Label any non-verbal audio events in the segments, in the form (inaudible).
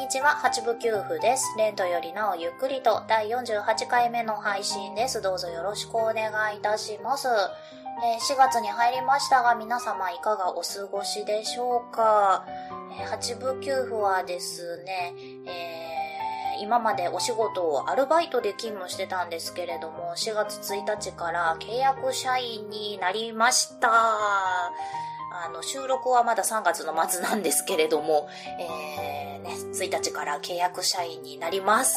にちは、八部九夫です。レントよりなおゆっくりと第48回目の配信です。どうぞよろしくお願いいたします。えー4月に入りましたが、皆様いかがお過ごしでしょうか、えー八部九夫はですね、えー今までお仕事をアルバイトで勤務してたんですけれども、4月1日から契約社員になりました。あの、収録はまだ3月の末なんですけれども、えー、ね、1日から契約社員になります。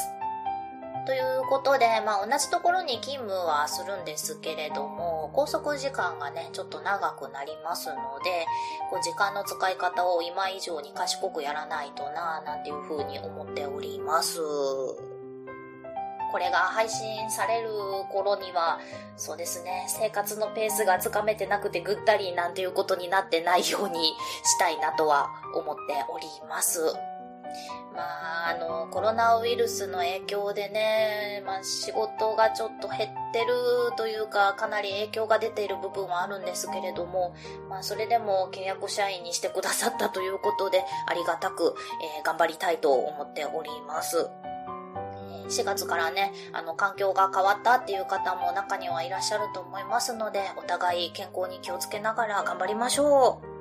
ということで、まあ同じところに勤務はするんですけれども、拘束時間がね、ちょっと長くなりますので、こう時間の使い方を今以上に賢くやらないとなぁ、なんていうふうに思っております。これが配信される頃には、そうですね、生活のペースがつかめてなくてぐったりなんていうことになってないようにしたいなとは思っております。まあ、あの、コロナウイルスの影響でね、まあ仕事がちょっと減ってるというか、かなり影響が出ている部分はあるんですけれども、まあそれでも契約社員にしてくださったということで、ありがたく、えー頑張りたいと思っております。4月からね、あの、環境が変わったっていう方も中にはいらっしゃると思いますので、お互い健康に気をつけながら頑張りましょう。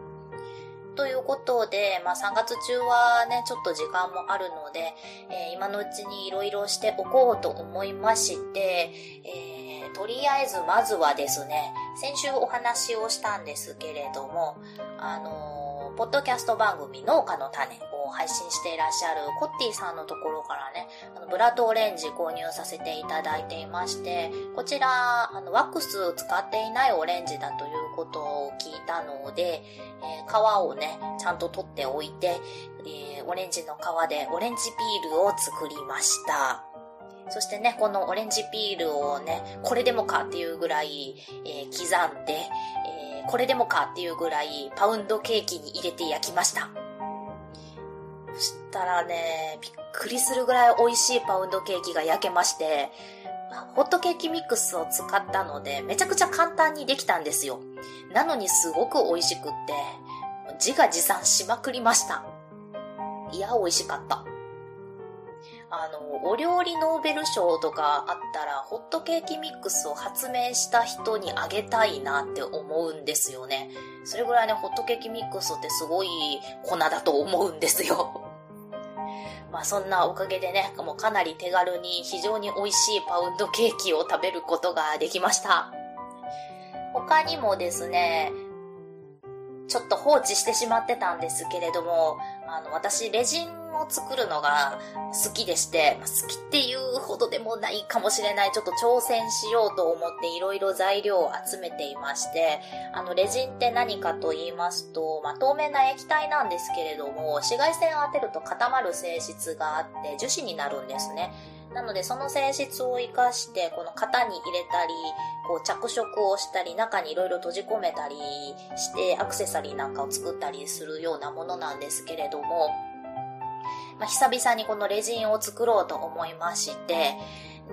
ということで、まあ3月中はね、ちょっと時間もあるので、えー今のうちにいろいろしておこうと思いまして、えーとりあえずまずはですね、先週お話をしたんですけれども、あのーポッドキャスト番組農家の種を配信していらっしゃるコッティさんのところからね、あのブラッドオレンジ購入させていただいていまして、こちら、あの、ワックス使っていないオレンジだということを聞いたので、えー皮をね、ちゃんと取っておいて、えーオレンジの皮でオレンジピールを作りました。そしてね、このオレンジピールをね、これでもかっていうぐらい、えー刻んで、えーこれでもかっていうぐらいパウンドケーキに入れて焼きました。そしたらね、びっくりするぐらい美味しいパウンドケーキが焼けまして、ホットケーキミックスを使ったので、めちゃくちゃ簡単にできたんですよ。なのにすごく美味しくって、自画自賛しまくりました。いや、美味しかった。あの、お料理ノーベル賞とかあったら、ホットケーキミックスを発明した人にあげたいなって思うんですよね。それぐらいね、ホットケーキミックスってすごい粉だと思うんですよ。(laughs) まあそんなおかげでね、もうかなり手軽に非常に美味しいパウンドケーキを食べることができました。他にもですね、ちょっと放置してしまってたんですけれども、あの、私、レジンを作るのが好きでして、好きっていうほどでもないかもしれない、ちょっと挑戦しようと思っていろいろ材料を集めていまして、あの、レジンって何かと言いますと、まあ、透明な液体なんですけれども、紫外線を当てると固まる性質があって、樹脂になるんですね。なので、その性質を活かして、この型に入れたり、こう着色をしたり、中にいろいろ閉じ込めたりして、アクセサリーなんかを作ったりするようなものなんですけれども、まあ、久々にこのレジンを作ろうと思いまして、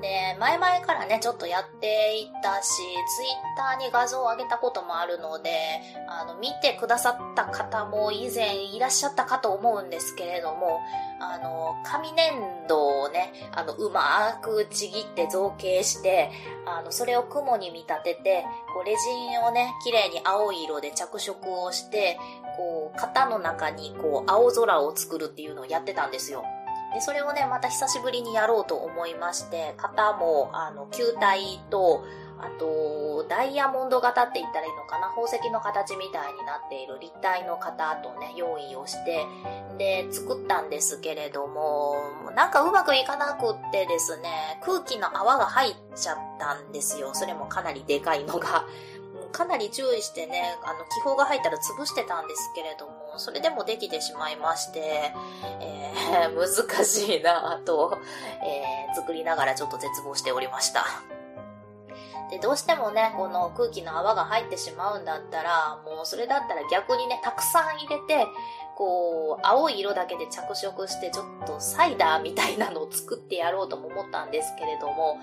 で、前々からね、ちょっとやっていたし、ツイッターに画像を上げたこともあるので、あの、見てくださった方も以前いらっしゃったかと思うんですけれども、あの、紙粘土をね、あの、うまくちぎって造形して、あの、それを雲に見立てて、こう、レジンをね、綺麗に青い色で着色をして、こう、型の中にこう、青空を作るっていうのをやってたんですよ。で、それをね、また久しぶりにやろうと思いまして、型も、あの、球体と、あと、ダイヤモンド型って言ったらいいのかな宝石の形みたいになっている立体の型とね、用意をして、で、作ったんですけれども、なんかうまくいかなくってですね、空気の泡が入っちゃったんですよ。それもかなりでかいのが。かなり注意してね、あの、気泡が入ったら潰してたんですけれども、それでもできてしまいまして、えー、(laughs) 難しいなぁと、えー、作りながらちょっと絶望しておりました。で、どうしてもね、この空気の泡が入ってしまうんだったら、もうそれだったら逆にね、たくさん入れて、こう、青い色だけで着色して、ちょっとサイダーみたいなのを作ってやろうとも思ったんですけれども、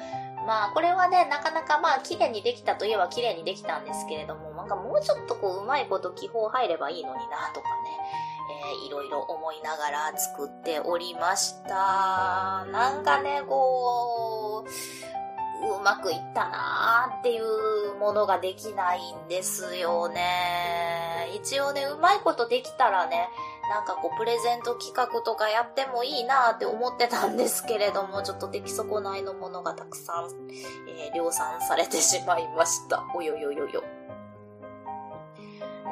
まあ、これはね、なかなかまあ、綺麗にできたといえば綺麗にできたんですけれども、なんかもうちょっとこう、うまいこと気泡入ればいいのにな、とかね、えー、いろいろ思いながら作っておりました。なんかね、こう、うまくいったなーっていうものができないんですよね。一応ね、うまいことできたらね、なんかこう、プレゼント企画とかやってもいいなって思ってたんですけれども、ちょっと出来損ないのものがたくさん、えー、量産されてしまいました。およよよよ。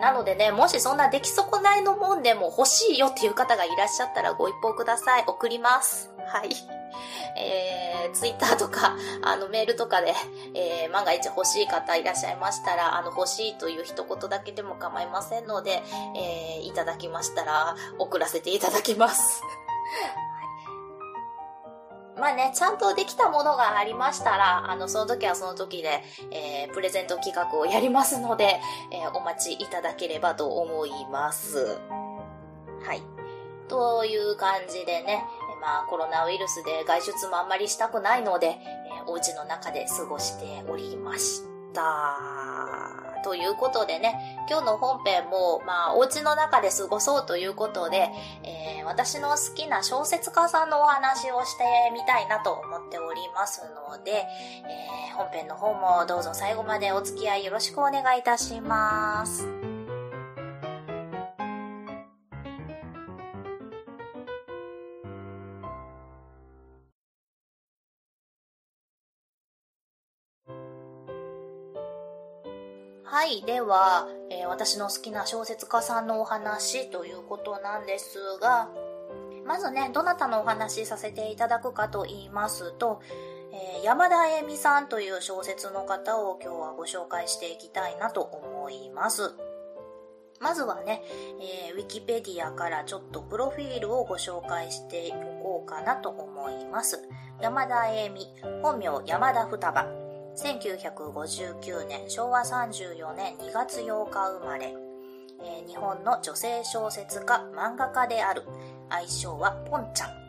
なのでね、もしそんな出来損ないのもんでも欲しいよっていう方がいらっしゃったらご一報ください。送ります。はい。(laughs) えー、ツイッターとか、(laughs) あの、メールとかで、えー、万が一欲しい方いらっしゃいましたら、あの、欲しいという一言だけでも構いませんので、えー、いただきましたら、送らせていただきます。(laughs) まあね、ちゃんとできたものがありましたら、あの、その時はその時で、えー、プレゼント企画をやりますので、えー、お待ちいただければと思います。はい。という感じでね、まあコロナウイルスで外出もあんまりしたくないので、えー、お家の中で過ごしておりました。ということでね、今日の本編も、まあ、お家の中で過ごそうということで、えー、私の好きな小説家さんのお話をしてみたいなと思っておりますので、えー、本編の方もどうぞ最後までお付き合いよろしくお願いいたします。はい。では、えー、私の好きな小説家さんのお話ということなんですが、まずね、どなたのお話させていただくかと言いますと、えー、山田恵美さんという小説の方を今日はご紹介していきたいなと思います。まずはね、えー、ウィキペディアからちょっとプロフィールをご紹介しておこうかなと思います。山田恵美、本名山田双葉。1959年昭和34年2月8日生まれ、えー、日本の女性小説家漫画家である。愛称はポンちゃん。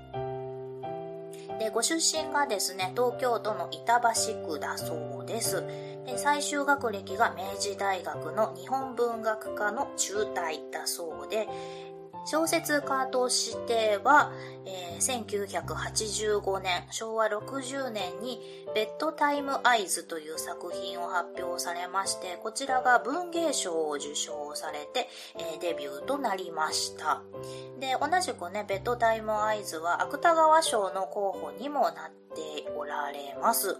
でご出身がですね東京都の板橋区だそうです。で最終学歴が明治大学の日本文学科の中退だそうで小説家としては、えー、1985年、昭和60年にベッドタイムアイズという作品を発表されまして、こちらが文芸賞を受賞されて、えー、デビューとなりました。で、同じくね、ベッドタイムアイズは芥川賞の候補にもなっておられます。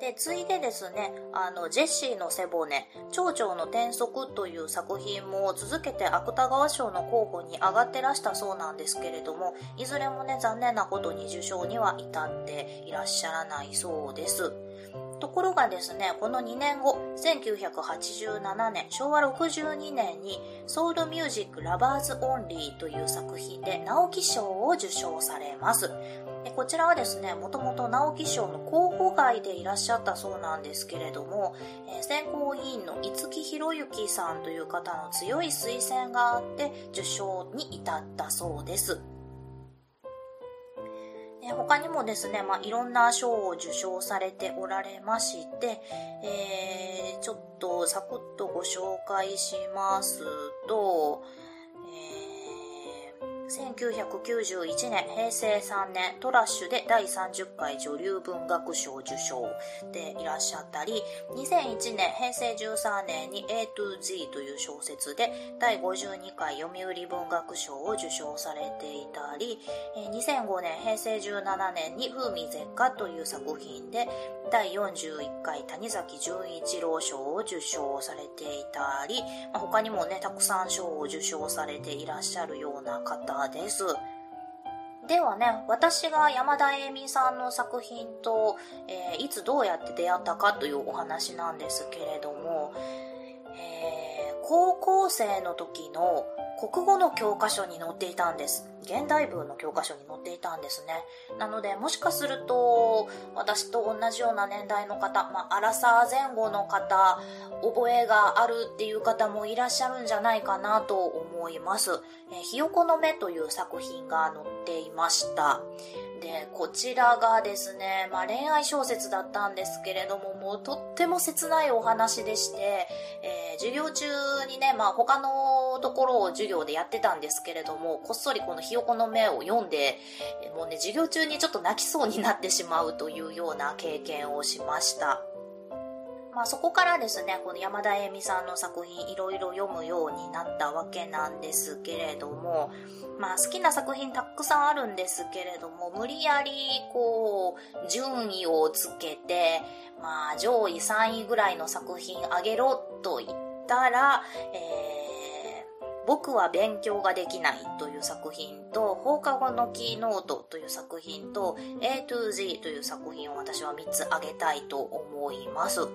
で、ついでですね、あの、ジェシーの背骨、蝶々の転足という作品も続けて芥川賞の候補に上がってらしたそうなんですけれども、いずれもね、残念なことに受賞には至っていらっしゃらないそうです。ところがですね、この2年後、1987年、昭和62年に、ソウルミュージックラバーズオンリーという作品で直木賞を受賞されます。こちらはですね、もともと直木賞の候補外でいらっしゃったそうなんですけれども、えー、選考委員の五木寛之さんという方の強い推薦があって受賞に至ったそうです。え他にもですね、まあ、いろんな賞を受賞されておられまして、えー、ちょっとサクッとご紹介しますとえ、1991年、平成3年、トラッシュで第30回女流文学賞受賞でいらっしゃったり、2001年、平成13年に A to Z という小説で第52回読売文学賞を受賞されていたり、2005年、平成17年に風味絶果という作品で第41回谷崎潤一郎賞を受賞されていたり、まあ、他にもね、たくさん賞を受賞されていらっしゃるような方です。ではね、私が山田栄美さんの作品と、えー、いつどうやって出会ったかというお話なんですけれども、えー、高校生の時の国語の教科書に載っていたんです。現代文の教科書に載っていたんですね。なので、もしかすると、私と同じような年代の方、まあ、アラサー前後の方、覚えがあるっていう方もいらっしゃるんじゃないかなと思います。えひよこの目という作品が載っていました。で、こちらがですね、まあ、恋愛小説だったんですけれども、もうとっても切ないお話でして、えー、授業中にね、まあ、他のところを授業でやってたんですけれども、こっそりこのひよこの目を読んで、もうね、授業中にちょっと泣きそうになってしまうというような経験をしました。まあそこからですね、この山田恵美さんの作品いろいろ読むようになったわけなんですけれども、まあ好きな作品たくさんあるんですけれども、無理やりこう、順位をつけて、まあ上位3位ぐらいの作品あげろと言ったら、えー、僕は勉強ができないという作品と、放課後のキーノートという作品と、A to Z という作品を私は3つあげたいと思います。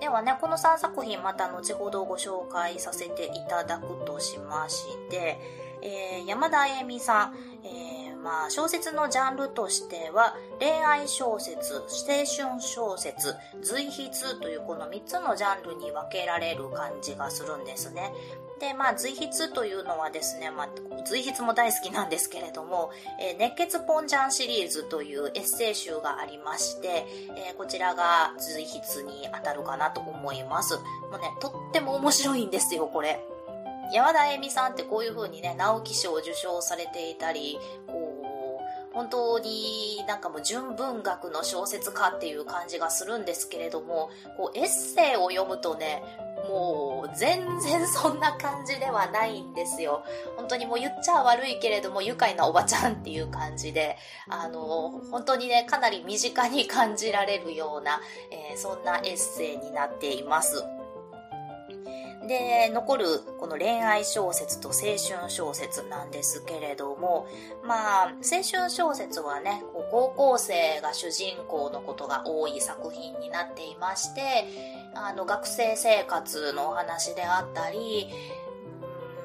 ではね、この3作品また後ほどご紹介させていただくとしまして、えー、山田あゆみさん、えー、まあ、小説のジャンルとしては、恋愛小説、青春小説、随筆というこの3つのジャンルに分けられる感じがするんですね。で、まあ、随筆というのはですね、まあ、随筆も大好きなんですけれども、えー、熱血ポンジャンシリーズというエッセイ集がありまして、えー、こちらが随筆に当たるかなと思います。もうね、とっても面白いんですよ、これ。山田恵美さんってこういう風にね、直木賞を受賞されていたり、こう、本当になんかもう純文学の小説家っていう感じがするんですけれども、こうエッセイを読むとね、もう全然そんな感じではないんですよ。本当にもう言っちゃ悪いけれども愉快なおばちゃんっていう感じで、あの、本当にね、かなり身近に感じられるような、えー、そんなエッセイになっています。で、残るこの恋愛小説と青春小説なんですけれども、まあ、青春小説はね、高校生が主人公のことが多い作品になっていまして、あの、学生生活のお話であったり、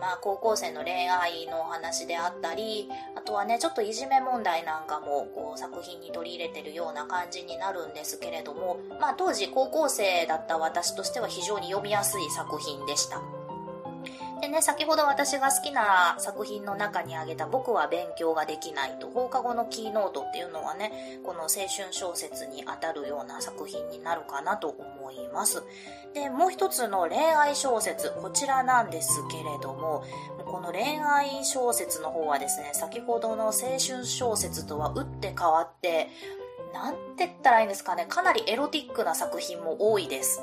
まあ、高校生の恋愛のお話であったり、あとはね、ちょっといじめ問題なんかもこう作品に取り入れてるような感じになるんですけれども、まあ、当時高校生だった私としては非常に読みやすい作品でした。でね、先ほど私が好きな作品の中に挙げた僕は勉強ができないと放課後のキーノートっていうのはね、この青春小説に当たるような作品になるかなと思います。で、もう一つの恋愛小説、こちらなんですけれども、この恋愛小説の方はですね、先ほどの青春小説とは打って変わって、なんて言ったらいいんですかね、かなりエロティックな作品も多いです。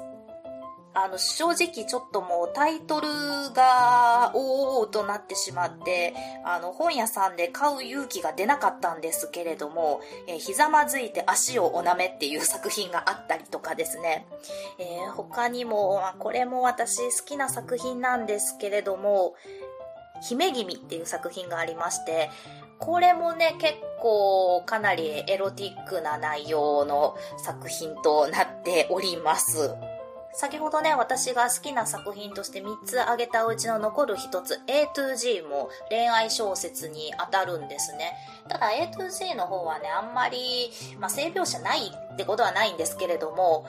あの、正直ちょっともうタイトルが、おーとなってしまって、あの、本屋さんで買う勇気が出なかったんですけれども、えー、ひざまずいて足をおなめっていう作品があったりとかですね。えー、他にも、これも私好きな作品なんですけれども、姫君っていう作品がありまして、これもね、結構かなりエロティックな内容の作品となっております。先ほどね、私が好きな作品として3つ挙げたうちの残る1つ A to G も恋愛小説に当たるんですね。ただ A to G の方はね、あんまり、まあ、性描写ないってことはないんですけれども、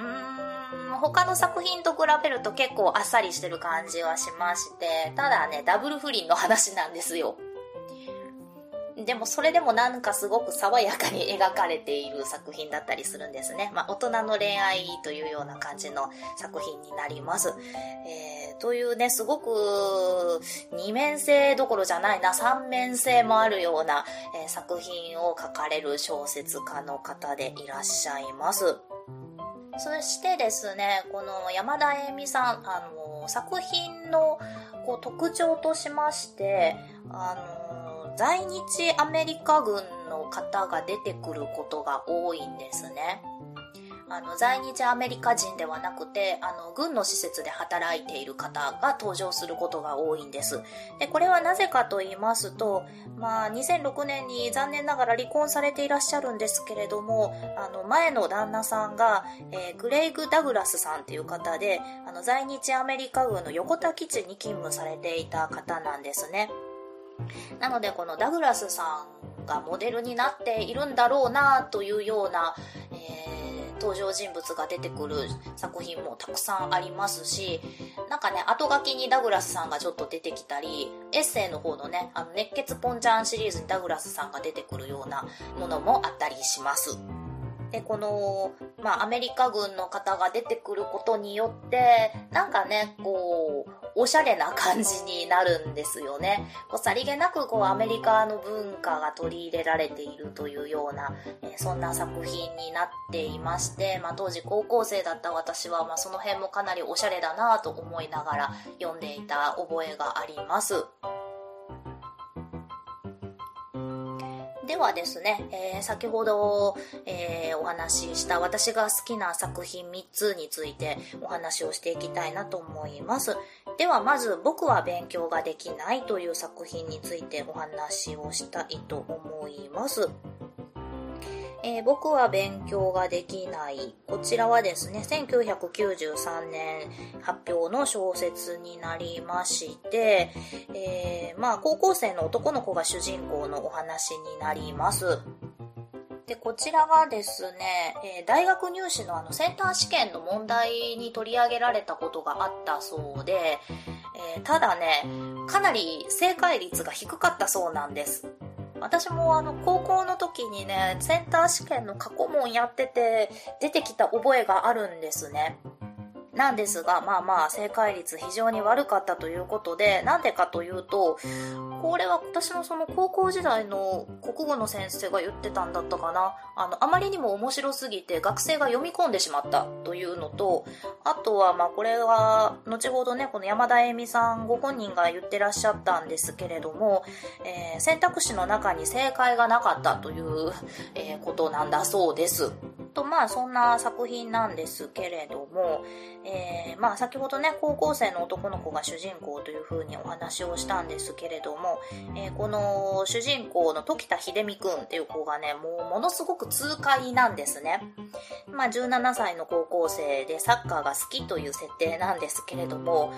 うーん、他の作品と比べると結構あっさりしてる感じはしまして、ただね、ダブル不倫の話なんですよ。でもそれでもなんかすごく爽やかに描かれている作品だったりするんですね。まあ大人の恋愛というような感じの作品になります。えー、というね、すごく二面性どころじゃないな、三面性もあるような、えー、作品を書かれる小説家の方でいらっしゃいます。そしてですね、この山田恵美さん、あの、作品のこう特徴としまして、あの、在日アメリカ軍の方が出てくることが多いんですね。あの、在日アメリカ人ではなくて、あの、軍の施設で働いている方が登場することが多いんです。で、これはなぜかと言いますと、まあ、2006年に残念ながら離婚されていらっしゃるんですけれども、あの、前の旦那さんが、えー、グレイグ・ダグラスさんっていう方で、あの、在日アメリカ軍の横田基地に勤務されていた方なんですね。なので、このダグラスさんがモデルになっているんだろうなというような、えー、登場人物が出てくる作品もたくさんありますし、なんかね、後書きにダグラスさんがちょっと出てきたり、エッセイの方のね、あの熱血ポンちゃんシリーズにダグラスさんが出てくるようなものもあったりします。で、この、まあ、アメリカ軍の方が出てくることによって、なんかね、こう、おしゃれな感じになるんですよね。こうさりげなくこうアメリカの文化が取り入れられているというような、えー、そんな作品になっていまして、まあ、当時高校生だった私は、まあ、その辺もかなりおしゃれだなと思いながら読んでいた覚えがあります。ではですね、えー、先ほど、えー、お話しした私が好きな作品3つについてお話をしていきたいなと思います。ではまず僕は勉強ができないという作品についてお話をしたいと思います。えー、僕は勉強ができない。こちらはですね、1993年発表の小説になりまして、えー、まあ、高校生の男の子が主人公のお話になります。で、こちらがですね、えー、大学入試のあのセンター試験の問題に取り上げられたことがあったそうで、えー、ただね、かなり正解率が低かったそうなんです。私もあの高校の時にね、センター試験の過去問やってて出てきた覚えがあるんですね。なんですが、まあまあ、正解率非常に悪かったということで、なんでかというと、これは私のその高校時代の国語の先生が言ってたんだったかな。あの、あまりにも面白すぎて学生が読み込んでしまったというのと、あとは、まあこれは、後ほどね、この山田恵美さんご本人が言ってらっしゃったんですけれども、えー、選択肢の中に正解がなかったという、えー、ことなんだそうです。と、まあそんな作品なんですけれども、えー、まあ先ほどね、高校生の男の子が主人公という風にお話をしたんですけれども、えー、この主人公の時田秀美くんっていう子がね、もうものすごく痛快なんですね。まあ17歳の高校生でサッカーが好きという設定なんですけれども、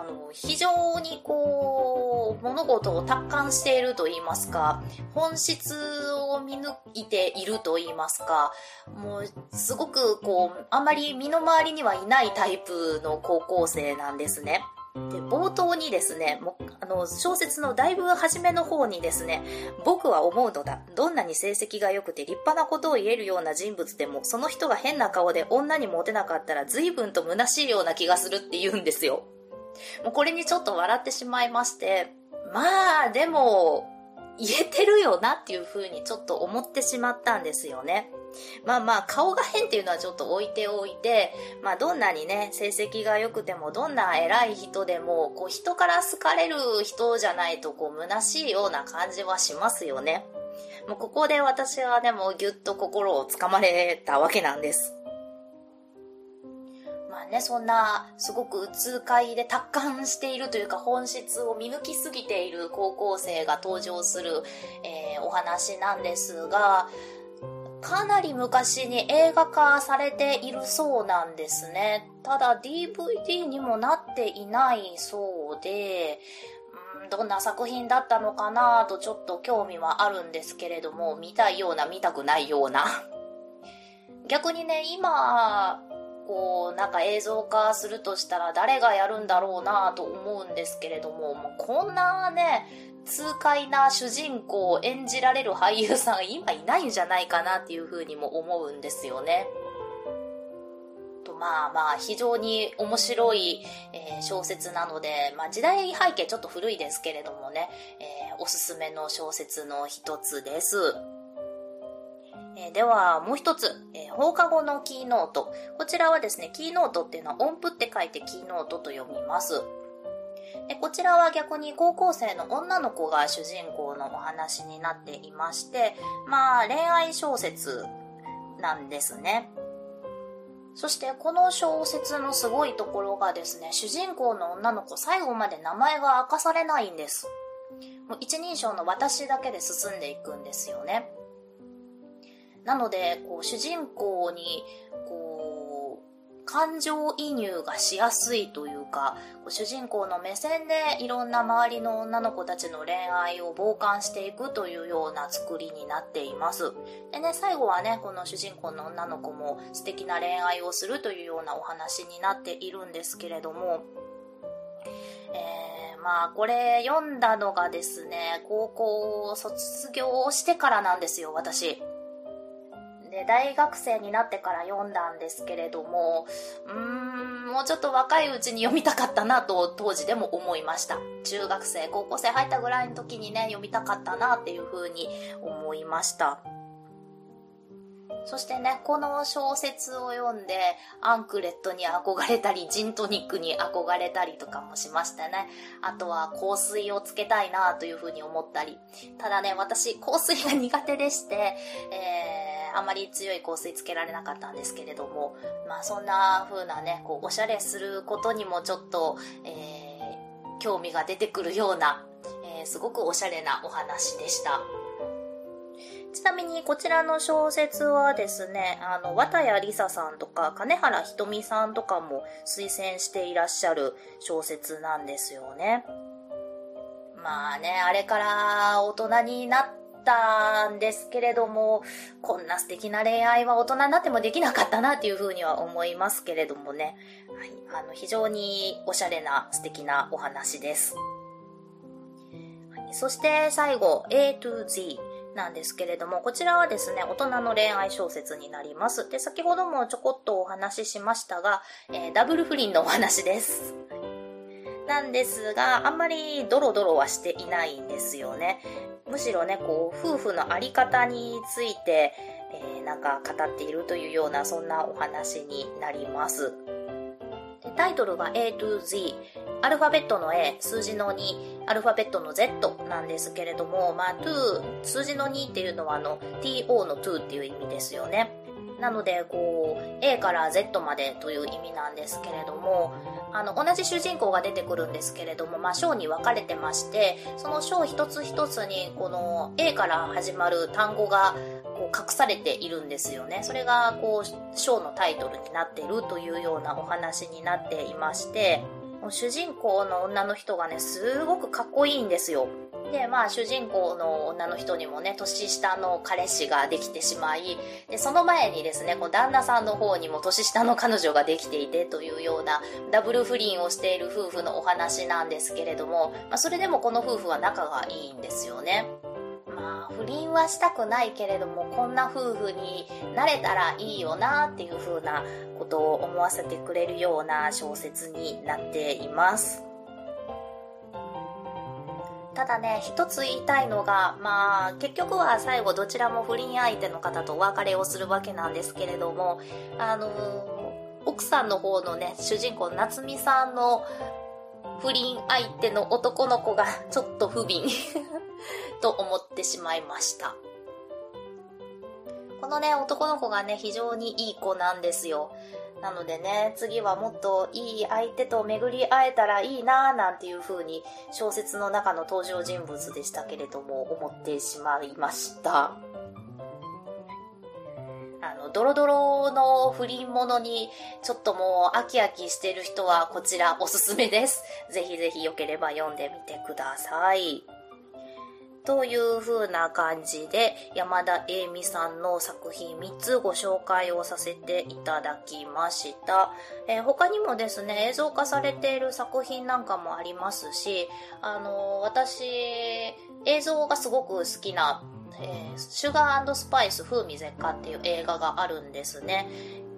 あの、非常にこう、物事を達観していると言いますか、本質を見抜いていると言いますか、もう、すごくこう、あまり身の回りにはいないタイプの高校生なんですね。で、冒頭にですね、もあの、小説のだいぶ初めの方にですね、僕は思うのだ。どんなに成績が良くて立派なことを言えるような人物でも、その人が変な顔で女にモテなかったら随分と虚しいような気がするって言うんですよ。もうこれにちょっと笑ってしまいまして、まあ、でも、言えてるよなっていう風にちょっと思ってしまったんですよね。まあまあ、顔が変っていうのはちょっと置いておいて、まあどんなにね、成績が良くても、どんな偉い人でも、こう人から好かれる人じゃないと、こう虚しいような感じはしますよね。もうここで私はでもぎゅっと心をつかまれたわけなんです。ね、そんな、すごく痛快で達観しているというか、本質を見抜きすぎている高校生が登場する、えー、お話なんですが、かなり昔に映画化されているそうなんですね。ただ DVD にもなっていないそうで、どんな作品だったのかなとちょっと興味はあるんですけれども、見たいような見たくないような。逆にね、今、こう、なんか映像化するとしたら誰がやるんだろうなと思うんですけれども、もうこんなね、痛快な主人公を演じられる俳優さん今いないんじゃないかなっていうふうにも思うんですよね。とまあまあ非常に面白い、え、小説なので、まあ時代背景ちょっと古いですけれどもね、えー、おすすめの小説の一つです。えー、では、もう一つ、えー、放課後のキーノート。こちらはですね、キーノートっていうのは音符って書いてキーノートと読みます。でこちらは逆に高校生の女の子が主人公のお話になっていまして、まあ恋愛小説なんですね。そしてこの小説のすごいところがですね、主人公の女の子最後まで名前が明かされないんです。もう一人称の私だけで進んでいくんですよね。なので、こう主人公にこう感情移入がしやすいというか、主人公の目線でいろんな周りの女の子たちの恋愛を傍観していくというような作りになっています。でね、最後はね、この主人公の女の子も素敵な恋愛をするというようなお話になっているんですけれども、えー、まあこれ読んだのがですね、高校を卒業してからなんですよ、私。で、大学生になってから読んだんですけれども、うーん、もうちょっと若いうちに読みたかったなと当時でも思いました。中学生、高校生入ったぐらいの時にね、読みたかったなっていう風に思いました。そしてね、この小説を読んで、アンクレットに憧れたり、ジントニックに憧れたりとかもしましたね。あとは香水をつけたいなというふうに思ったり。ただね、私、香水が苦手でして、えー、あまり強い香水つけられなかったんですけれども、まあそんな風なね、こう、おしゃれすることにもちょっと、えー、興味が出てくるような、えー、すごくおしゃれなお話でした。ちなみにこちらの小説はですね、あの、綿谷りささんとか金原ひとみさんとかも推薦していらっしゃる小説なんですよね。まあね、あれから大人になったんですけれども、こんな素敵な恋愛は大人になってもできなかったなっていうふうには思いますけれどもね。はい、あの、非常におしゃれな素敵なお話です。はい、そして最後、A to Z。なんですけれども、こちらはですね、大人の恋愛小説になります。で、先ほどもちょこっとお話ししましたが、えー、ダブル不倫のお話です。なんですが、あんまりドロドロはしていないんですよね。むしろね、こう、夫婦のあり方について、えー、なんか語っているというような、そんなお話になります。タイトルが A to Z。アルファベットの A、数字の2、アルファベットの Z なんですけれども、まあ、to、数字の2っていうのはあの、to の to っていう意味ですよね。なので、こう、A から Z までという意味なんですけれども、あの、同じ主人公が出てくるんですけれども、まあ、章に分かれてまして、その章一つ一つに、この A から始まる単語が、こう隠されているんですよね。それが、こう、章のタイトルになっているというようなお話になっていまして、主人公の女の人がね、すごくかっこいいんですよ。で、まあ、主人公の女の人にもね、年下の彼氏ができてしまい、で、その前にですね、こう、旦那さんの方にも年下の彼女ができていてというような、ダブル不倫をしている夫婦のお話なんですけれども、まあ、それでもこの夫婦は仲がいいんですよね。不倫はしたくないけれども、こんな夫婦になれたらいいよなっていう風なことを思わせてくれるような小説になっています。ただね、一つ言いたいのが、まあ、結局は最後どちらも不倫相手の方とお別れをするわけなんですけれども、あの奥さんの方のね、主人公夏美さんの不倫相手の男の子がちょっと不憫 (laughs) と思ってしまいました。このね、男の子がね、非常にいい子なんですよ。なのでね、次はもっといい相手と巡り会えたらいいなぁなんていう風に小説の中の登場人物でしたけれども思ってしまいました。あの、ドロドロの不倫者にちょっともう飽き飽きしてる人はこちらおすすめです。ぜひぜひ良ければ読んでみてください。という風な感じで山田栄美さんの作品3つご紹介をさせていただきました。えー、他にもですね、映像化されている作品なんかもありますし、あのー、私、映像がすごく好きな、え、シュガースパイス風味絶果っていう映画があるんですね。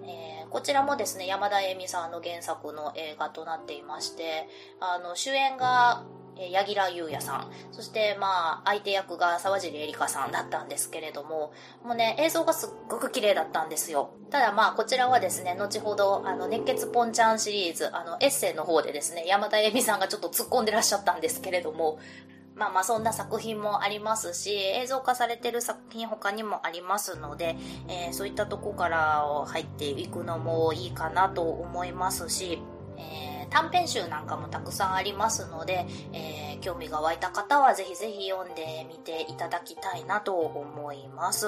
えこちらもですね、山田栄美さんの原作の映画となっていまして、あの、主演がえ柳楽優弥さん、そしてまあ相手役が沢尻エリカさんだったんですけれども、もうね、映像がすっごく綺麗だったんですよ。ただまあこちらはですね、後ほどあの熱血ポンちゃんシリーズ、あのエッセイの方でですね、山田恵美さんがちょっと突っ込んでらっしゃったんですけれども、まあまあそんな作品もありますし、映像化されてる作品他にもありますので、えー、そういったとこから入っていくのもいいかなと思いますし、えー、短編集なんかもたくさんありますので、えー、興味が湧いた方はぜひぜひ読んでみていただきたいなと思います。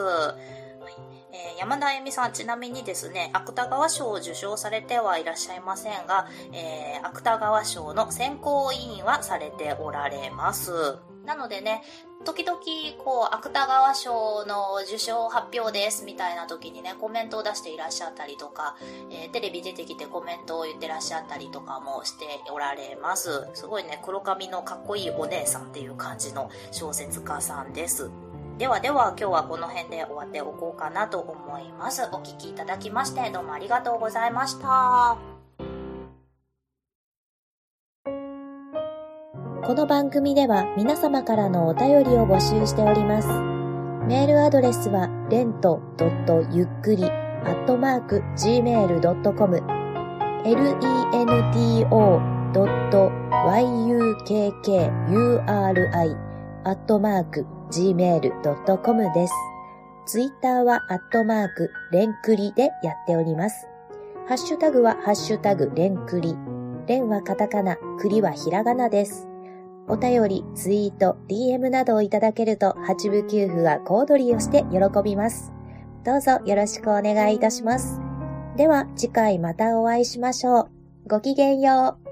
えー、山田あゆみさん、ちなみにですね、芥川賞を受賞されてはいらっしゃいませんが、えー、芥川賞の選考委員はされておられます。なのでね、時々、こう、芥川賞の受賞発表ですみたいな時にね、コメントを出していらっしゃったりとか、えー、テレビ出てきてコメントを言ってらっしゃったりとかもしておられます。すごいね、黒髪のかっこいいお姉さんっていう感じの小説家さんです。ではでは今日はこの辺で終わっておこうかなと思います。お聴きいただきましてどうもありがとうございました。この番組では皆様からのお便りを募集しております。メールアドレスは、レントゆっくり、アットマーク、gmail.com、lento.yukkuri、アットマーク、gmail.com です。ツイッターはアットマーク、レンクリでやっております。ハッシュタグはハッシュタグ、レンクリ。レンはカタカナ、クリはひらがなです。お便り、ツイート、DM などをいただけると、八部九夫は小躍りをして喜びます。どうぞよろしくお願いいたします。では、次回またお会いしましょう。ごきげんよう。